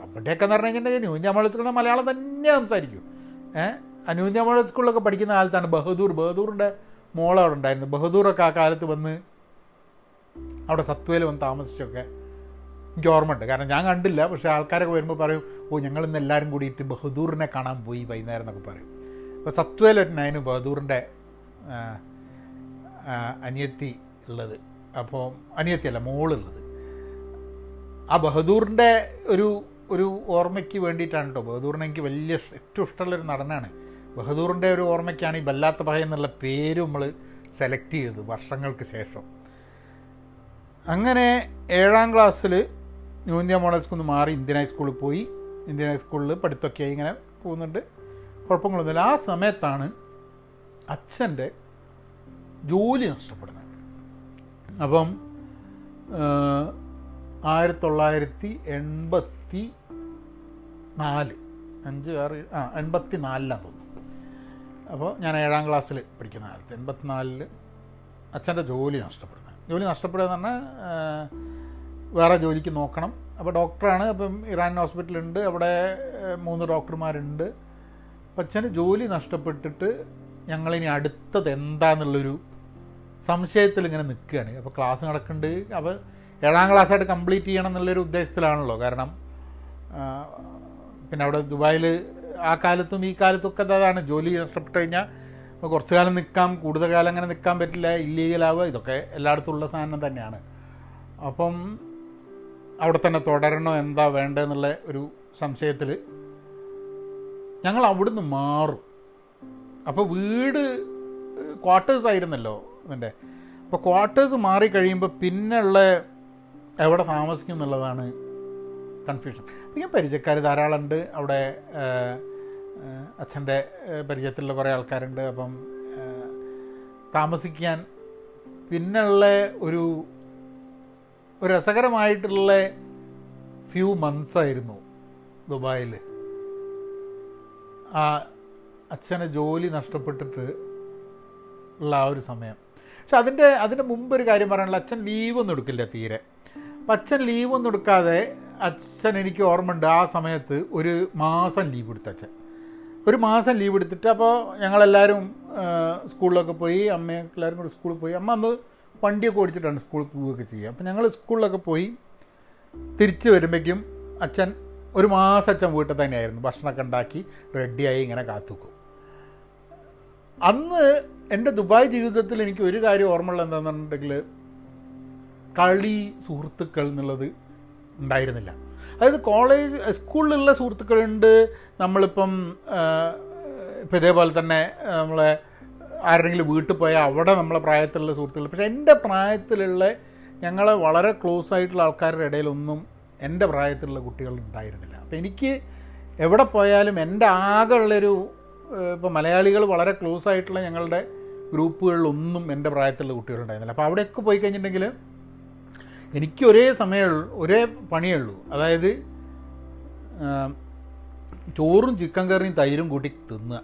അവിടെയൊക്കെ എന്ന് പറഞ്ഞു കഴിഞ്ഞിട്ടുണ്ടെങ്കിൽ ഇന്ത്യ മോഡൽ സ്കൂളിൽ മലയാളം തന്നെ സംസാരിക്കും. ഏഹ് ആ ഇന്ത്യ സ്കൂളിലൊക്കെ പഠിക്കുന്ന കാലത്താണ് ബഹദൂർ. ബഹദൂറിന്റെ മോൾ ഉണ്ടായിരുന്നു. ബഹദൂറൊക്കെ ആ കാലത്ത് വന്ന് അവിടെ സത്വയിൽ വന്ന് താമസിച്ചൊക്കെ എനിക്ക് ഓർമ്മയുണ്ട്. കാരണം ഞാൻ കണ്ടില്ല. പക്ഷേ ആൾക്കാരൊക്കെ വരുമ്പോൾ പറയും ഓ ഞങ്ങൾ ഇന്ന് എല്ലാവരും കൂടിയിട്ട് ബഹദൂറിനെ കാണാൻ പോയി വൈകുന്നേരം എന്നൊക്കെ പറയും അപ്പോൾ സത്വയിലൊരുനായിരുന്നു ബഹദൂറിന്റെ അനിയത്തി ഉള്ളത്. അപ്പോൾ അനിയത്തിയല്ല മോളുള്ളത്. ആ ബഹദൂറിന്റെ ഒരു ഒരു ഓർമ്മയ്ക്ക് വേണ്ടിയിട്ടാണ് കേട്ടോ ബഹദൂറിനെ എനിക്ക് വലിയ ഏറ്റവും ഇഷ്ടമുള്ളൊരു നടനാണ്. ബഹദൂറിന്റെ ഒരു ഓർമ്മയ്ക്കാണ് ഈ ബല്ലാത്ത പഹ എന്നുള്ള പേര് നമ്മൾ സെലക്ട് ചെയ്തത് വർഷങ്ങൾക്ക് ശേഷം. അങ്ങനെ ഏഴാം ക്ലാസ്സിൽ ന്യൂ ഇന്ത്യ മോഡൽ സ്കൂളിൽ നിന്ന് മാറി ഇന്ത്യൻ ഹൈസ്കൂളിൽ പോയി. ഇന്ത്യൻ ഹൈസ്കൂളിൽ പഠിത്തമൊക്കെ ആയി ഇങ്ങനെ പോകുന്നുണ്ട്. കുഴപ്പങ്ങളൊന്നുമില്ല. ആ സമയത്താണ് അച്ഛന്റെ ജോലി നഷ്ടപ്പെടുന്നത്. അപ്പം ആയിരത്തി തൊള്ളായിരത്തി എൺപത്തി നാല് അഞ്ച് ആറ് ആ എൺപത്തി നാലിലാണ് തോന്നുന്നു. അപ്പോൾ ഞാൻ ഏഴാം ക്ലാസ്സിൽ പഠിക്കുന്ന കാലത്ത് എൺപത്തിനാലിൽ അച്ഛന്റെ ജോലി നഷ്ടപ്പെടുന്നത്. ജോലി നഷ്ടപ്പെടുക എന്ന് പറഞ്ഞാൽ വേറെ ജോലിക്ക് നോക്കണം. അപ്പോൾ ഡോക്ടറാണ് അപ്പം ഇറാൻ ഹോസ്പിറ്റലുണ്ട് അവിടെ മൂന്ന് ഡോക്ടർമാരുണ്ട്. അച്ഛന് ജോലി നഷ്ടപ്പെട്ടിട്ട് ഞങ്ങളിനി അടുത്തത് എന്താന്നുള്ളൊരു സംശയത്തിൽ ഇങ്ങനെ നിൽക്കുകയാണ്. അപ്പോൾ ക്ലാസ് നടക്കുന്നുണ്ട്. അപ്പോൾ ഏഴാം ക്ലാസ്സായിട്ട് കംപ്ലീറ്റ് ചെയ്യണം എന്നുള്ളൊരു ഉദ്ദേശത്തിലാണല്ലോ. കാരണം പിന്നെ അവിടെ ദുബായിൽ ആ കാലത്തും ഈ കാലത്തും ഒക്കെ അതാണ് ജോലി നഷ്ടപ്പെട്ട് കഴിഞ്ഞാൽ കുറച്ച് കാലം നിൽക്കാം കൂടുതൽ കാലം അങ്ങനെ നിൽക്കാൻ പറ്റില്ല ഇല്ലീഗലാവുക ഇതൊക്കെ എല്ലായിടത്തും ഉള്ള സാധനം തന്നെയാണ്. അപ്പം അവിടെ തന്നെ തുടരണോ എന്താ വേണ്ടതെന്നുള്ള ഒരു സംശയത്തിൽ ഞങ്ങൾ അവിടുന്ന് മാറും. അപ്പോൾ വീട് ക്വാർട്ടേഴ്സ് ആയിരുന്നല്ലോ ഇതിന്റെ അപ്പോൾ ക്വാർട്ടേഴ്സ് മാറിക്കഴിയുമ്പോൾ പിന്നെയുള്ള എവിടെ താമസിക്കും എന്നുള്ളതാണ് കൺഫ്യൂഷൻ ഞാൻ പരിചയക്കാർ ധാരാളമുണ്ട്. അവിടെ അച്ഛന്റെ പരിചയത്തിലുള്ള കുറേ ആൾക്കാരുണ്ട്. അപ്പം താമസിക്കാൻ പിന്നുള്ള ഒരു ഒരു രസകരമായിട്ടുള്ള ഫ്യൂ മന്ത്സ് ആയിരുന്നു ദുബായിൽ ആ അച്ഛന് ജോലി നഷ്ടപ്പെട്ടിട്ട് ഉള്ള ആ ഒരു സമയം. പക്ഷെ അതിന്റെ അതിന്റെ മുമ്പ് ഒരു കാര്യം പറയാനുള്ള അച്ഛൻ ലീവൊന്നും എടുക്കില്ല തീരെ. അപ്പം അച്ഛൻ ലീവൊന്നും എടുക്കാതെ അച്ഛൻ എനിക്ക് ഓർമ്മയുണ്ട് ആ സമയത്ത് ഒരു മാസം ലീവ് എടുത്ത അച്ഛൻ. ഒരു മാസം ലീവ് എടുത്തിട്ട് അപ്പോൾ ഞങ്ങളെല്ലാവരും സ്കൂളിലൊക്കെ പോയി അമ്മയൊക്കെ എല്ലാവരും കൂടി സ്കൂളിൽ പോയി. അമ്മ അന്ന് വണ്ടിയൊക്കെ ഓടിച്ചിട്ടാണ് സ്കൂളിൽ പോവുകയൊക്കെ ചെയ്യുക. അപ്പം ഞങ്ങൾ സ്കൂളിലൊക്കെ പോയി തിരിച്ച് വരുമ്പോഴേക്കും അച്ഛൻ ഒരു മാസം അച്ഛൻ വീട്ടിൽ തന്നെയായിരുന്നു. ഭക്ഷണമൊക്കെ ഉണ്ടാക്കി റെഡിയായി ഇങ്ങനെ കാത്തുക്കും. അന്ന് എന്റെ ദുബായ് ജീവിതത്തിൽ എനിക്ക് ഒരു കാര്യം ഓർമ്മയുള്ള എന്താണെന്നുണ്ടെങ്കിൽ കളി സുഹൃത്തുക്കൾ എന്നുള്ളത് ഉണ്ടായിരുന്നില്ല. അതായത് കോളേജ് സ്കൂളിലുള്ള സുഹൃത്തുക്കളുണ്ട്. നമ്മളിപ്പം ഇപ്പം ഇതേപോലെ തന്നെ നമ്മളെ ആരുടെങ്കിലും വീട്ടിൽ പോയാൽ അവിടെ നമ്മളെ പ്രായത്തിലുള്ള സുഹൃത്തുക്കൾ. പക്ഷേ എന്റെ പ്രായത്തിലുള്ള ഞങ്ങളെ വളരെ ക്ലോസ് ആയിട്ടുള്ള ആൾക്കാരുടെ ഇടയിലൊന്നും എന്റെ പ്രായത്തിലുള്ള കുട്ടികൾ ഉണ്ടായിരുന്നില്ല. അപ്പോൾ എനിക്ക് എവിടെ പോയാലും എന്റെ ആകെ ഉള്ളൊരു ഇപ്പോൾ മലയാളികൾ വളരെ ക്ലോസ് ആയിട്ടുള്ള ഞങ്ങളുടെ ഗ്രൂപ്പുകളിലൊന്നും എന്റെ പ്രായത്തിലുള്ള കുട്ടികളുണ്ടായിരുന്നില്ല അപ്പോൾ അവിടെയൊക്കെ പോയി കഴിഞ്ഞിട്ടുണ്ടെങ്കിൽ എനിക്ക് ഒരേ സമയമുള്ളൂ ഒരേ പണിയേ ഉള്ളൂ അതായത് ചോറും ചിക്കൻ കറിയും തൈരും കൂട്ടി തിന്നുക.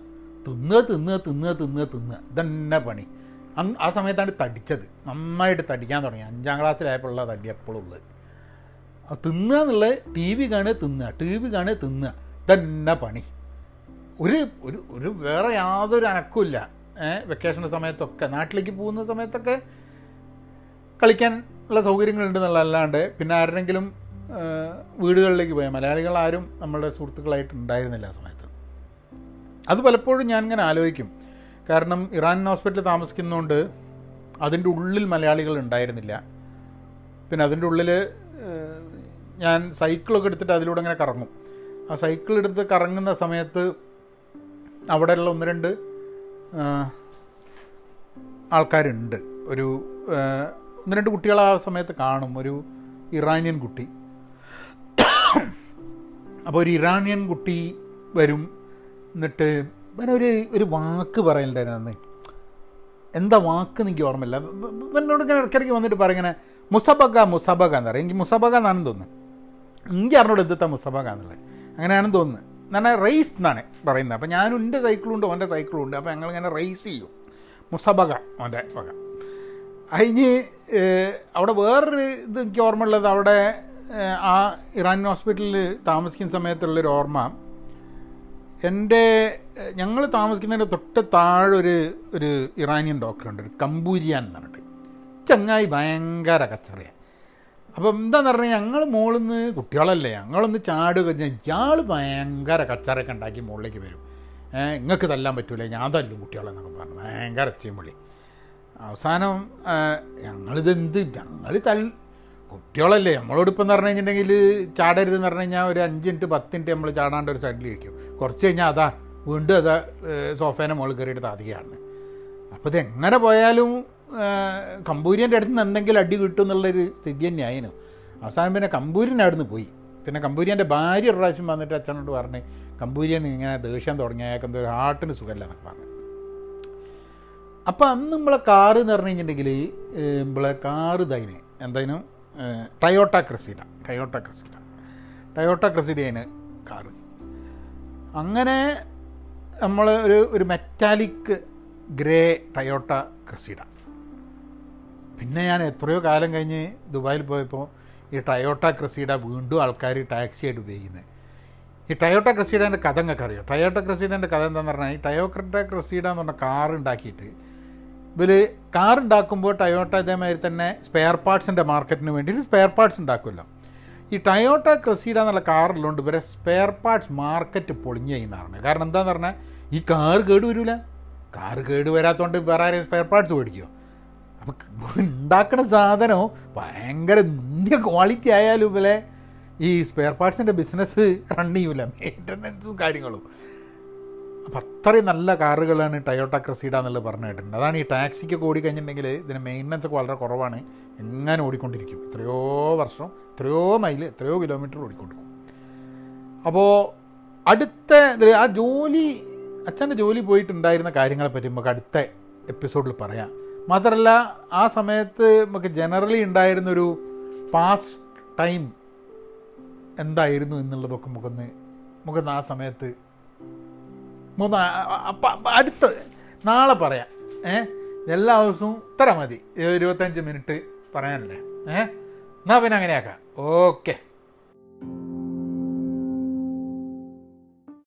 തിന്നുക തിന്നുക തിന്നുക തിന്നുക തിന്നുക ഇതന്നെ പണി. അന്ന് ആ സമയത്താണ് തടിച്ചത്. നന്നായിട്ട് തടിക്കാൻ തുടങ്ങി. അഞ്ചാം ക്ലാസ്സിലായപ്പോഴുള്ള തടി എപ്പോഴും ഉള്ളത്. അത് തിന്നുക എന്നുള്ളത് ടി വി കാണുക തിന്നുക. ടി വി കാണുക തിന്നുക. ഇതന്നെ പണി. ഒരു ഒരു ഒരു വേറെ യാതൊരു അനക്കുമില്ല. വെക്കേഷന്റെ സമയത്തൊക്കെ നാട്ടിലേക്ക് പോകുന്ന സമയത്തൊക്കെ കളിക്കാൻ ഉള്ള സൗകര്യങ്ങളുണ്ട് എന്നുള്ളതല്ലാണ്ട് പിന്നെ ആരുടെങ്കിലും വീടുകളിലേക്ക് പോയാൽ മലയാളികൾ ആരും നമ്മളുടെ സുഹൃത്തുക്കളായിട്ട് ഉണ്ടായിരുന്നില്ല ആ സമയത്ത്. അത് പലപ്പോഴും ഞാൻ ഇങ്ങനെ ആലോചിക്കും. കാരണം ഇറാൻ ഹോസ്പിറ്റലിൽ താമസിക്കുന്നതുകൊണ്ട് അതിന്റെ ഉള്ളിൽ മലയാളികൾ ഉണ്ടായിരുന്നില്ല. പിന്നെ അതിന്റെ ഉള്ളിൽ ഞാൻ സൈക്കിളൊക്കെ എടുത്തിട്ട് അതിലൂടെ ഇങ്ങനെ കറങ്ങും. ആ സൈക്കിൾ എടുത്ത് കറങ്ങുന്ന സമയത്ത് അവിടെയുള്ള ഒന്ന് രണ്ട് ആൾക്കാരുണ്ട്. ഒരു ഒന്ന് രണ്ട് കുട്ടികൾ ആ സമയത്ത് കാണും. ഒരു ഇറാനിയൻ കുട്ടി. അപ്പോൾ ഒരു ഇറാനിയൻ കുട്ടി വരും. എന്നിട്ട് ഇവൻ ഒരു ഒരു വാക്ക് പറയലുണ്ടായിരുന്നു അന്ന്. എന്താ വാക്ക് എനിക്ക് ഓർമ്മയില്ല. എന്നോട് ഇങ്ങനെ ഇടയ്ക്കിടയ്ക്ക് വന്നിട്ട് പറയും മുസബക മുസബക എന്ന് പറയും. എനിക്ക് മുസബക എന്നാണെന്ന് തോന്നുന്നു എനിക്ക് അറിഞ്ഞോട് എന്തെത്താ മുസബക എന്നുള്ളത്. അങ്ങനെയാണെന്ന് തോന്നുന്നത്. എന്നാണ് റേസ് എന്നാണ് പറയുന്നത്. അപ്പോൾ ഞാനും എന്റെ സൈക്കിളുണ്ട് ഓന്റെ സൈക്കിളും ഉണ്ട്. അപ്പോൾ ഞങ്ങളിങ്ങനെ റേസ് ചെയ്യും. മുസബക ഓന്റെ വക. അതിന് അവിടെ വേറൊരു ഇത് എനിക്ക് ഓർമ്മയുള്ളത്. അവിടെ ആ ഇറാൻ ഹോസ്പിറ്റലിൽ താമസിക്കുന്ന സമയത്തുള്ളൊരു ഓർമ്മ. എന്റെ ഞങ്ങൾ താമസിക്കുന്നതിന്റെ തൊട്ട് താഴെ ഒരു ഒരു ഇറാനിയൻ ഡോക്ടറുണ്ട് ഒരു കമ്പൂരിയാൻ എന്ന് പറഞ്ഞിട്ട്. ചങ്ങായി ഭയങ്കര കച്ചറയാണ് അപ്പം എന്താന്ന് പറഞ്ഞാൽ ഞങ്ങൾ മുകളിൽ നിന്ന് കുട്ടികളല്ലേ ഞങ്ങളൊന്ന് ചാടുക ഇയാൾ ഭയങ്കര കച്ചറയൊക്കെ ഉണ്ടാക്കി മുകളിലേക്ക് വരും. നിങ്ങൾക്ക് തല്ലാൻ പറ്റൂലേ ഞാൻ തല്ലും കുട്ടികളെന്നൊക്കെ പറഞ്ഞു. ഭയങ്കര ഒച്ചയും വിളി അവസാനം ഞങ്ങളിതെന്ത് ഞങ്ങൾ തൽ കുട്ടികളല്ലേ നമ്മളോട് ഇപ്പം എന്ന് പറഞ്ഞു കഴിഞ്ഞിട്ടുണ്ടെങ്കിൽ ചാടരുതെന്ന് പറഞ്ഞു കഴിഞ്ഞാൽ ഒരു അഞ്ച് മിനിറ്റ് പത്ത് മിനിറ്റ് നമ്മൾ ചാടാണ്ട് ഒരു സൈഡിൽ വയ്ക്കും കുറച്ച് കഴിഞ്ഞാൽ അതാ വീണ്ടും അതാ സോഫേനെ മുകളിൽ കയറിയിട്ട് താതികയാണ്. അപ്പോൾ ഇത് എങ്ങനെ പോയാലും കമ്പൂരിന്റെ അടുത്ത് നിന്ന് എന്തെങ്കിലും അടി കിട്ടും എന്നുള്ളൊരു സ്ഥിതി തന്നെയായിരുന്നു. അവസാനം പിന്നെ കമ്പൂരിന്റെ അവിടെ നിന്ന് പോയി. പിന്നെ കമ്പൂരിയന്റെ ഭാര്യ ഒരു പ്രാവശ്യം വന്നിട്ട് അച്ഛനോട് പറഞ്ഞ് കമ്പൂരിയൻ ഇങ്ങനെ ദേഷ്യം തുടങ്ങിയ അയാൾക്ക് എന്തോ ഹാർട്ടിന് സുഖമല്ല എന്നൊക്കെ പറഞ്ഞു. അപ്പോൾ അന്ന് നമ്മളെ കാറ് എന്ന് പറഞ്ഞു കഴിഞ്ഞിട്ടുണ്ടെങ്കിൽ നമ്മളെ കാറ് ഇതായിന്. എന്തായാലും ടയോട്ട ക്രിസീന ടയോട്ട ക്രിസീന. ടയോട്ട ക്രിസീനയാണ് കാറ്. അങ്ങനെ നമ്മൾ ഒരു ഒരു മെറ്റാലിക് ഗ്രേ ടയോട്ട ക്രിസീന. പിന്നെ ഞാൻ എത്രയോ കാലം കഴിഞ്ഞ് ദുബായിൽ പോയപ്പോൾ ഈ ടയോട്ട ക്രസീഡ വീണ്ടും ആൾക്കാർ ടാക്സിയായിട്ട് ഉപയോഗിക്കുന്നത് ഈ ടയോട്ട ക്രിസീഡേന്റെ കഥ അറിയാം ടയോട്ട ക്രിസീഡേന്റെ കഥ എന്താണെന്ന് പറഞ്ഞാൽ ഈ ടയോട്ട ക്രസീഡ എന്ന് പറഞ്ഞ കാർ ഉണ്ടാക്കിയിട്ട് ഇവർ കാർ ഉണ്ടാക്കുമ്പോൾ ടയോട്ട ഇതേമാതിരി തന്നെ സ്പെയർ പാർട്സിന്റെ മാർക്കറ്റിന് വേണ്ടിയിട്ട് സ്പെയർ പാർട്സ് ഉണ്ടാക്കുമല്ലോ. ഈ ടയോട്ട ക്രസീഡ എന്നുള്ള കാറിലുണ്ട് ഇവരെ സ്പെയർ പാർട്സ് മാർക്കറ്റ് പൊളിഞ്ഞു ചെയ്യുന്നതാണ് കാരണം എന്താന്ന് പറഞ്ഞാൽ ഈ കാർ കേട് വരില്ല കാർ കേട് വരാത്തതുകൊണ്ട് വേറെ ആരെയും സ്പെയർ പാർട്സ് മേടിക്കുമോ അപ്പം ഉണ്ടാക്കുന്ന സാധനവും ഭയങ്കര ഇന്ത്യ ക്വാളിറ്റി ആയാലും ഇവലെ ഈ സ്പെയർ പാർട്സിന്റെ ബിസിനസ് റൺ ചെയ്യൂല. മെയിന്റനൻസും കാര്യങ്ങളും. അപ്പം അത്രയും നല്ല കാറുകളാണ് ടയോട്ട ക്രസീഡ എന്നുള്ളത് പറഞ്ഞു കേട്ടിട്ടുണ്ട്. അതാണ് ഈ ടാക്സിക്കൊക്കെ ഓടിക്കഴിഞ്ഞിട്ടുണ്ടെങ്കിൽ ഇതിന് മെയിന്റനൻസ് ഒക്കെ വളരെ കുറവാണ്. എങ്ങനെ ഓടിക്കൊണ്ടിരിക്കും. എത്രയോ വർഷം എത്രയോ മൈൽ എത്രയോ കിലോമീറ്റർ ഓടിക്കൊണ്ടിരിക്കും. അപ്പോൾ അടുത്ത ആ ജോലി അച്ഛന്റെ ജോലി പോയിട്ടുണ്ടായിരുന്ന കാര്യങ്ങളെ പറ്റി നമുക്ക് അടുത്ത എപ്പിസോഡിൽ പറയാം. മാത്രമല്ല ആ സമയത്ത് നമുക്ക് ജനറലി ഉണ്ടായിരുന്നൊരു പാസ്റ്റ് ടൈം എന്തായിരുന്നു എന്നുള്ളതൊക്കെ നമുക്കൊന്ന് നമുക്കൊന്ന് ആ സമയത്ത് മൂന്ന് അടുത്ത് നാളെ പറയാം. ഏ? എല്ലാ ദിവസവും ഇത്ര മതി. ഇരുപത്തഞ്ച് മിനിറ്റ് പറയാനല്ലേ. ഏ? എന്നാൽ പിന്നെ അങ്ങനെയാക്കാം. ഓക്കെ.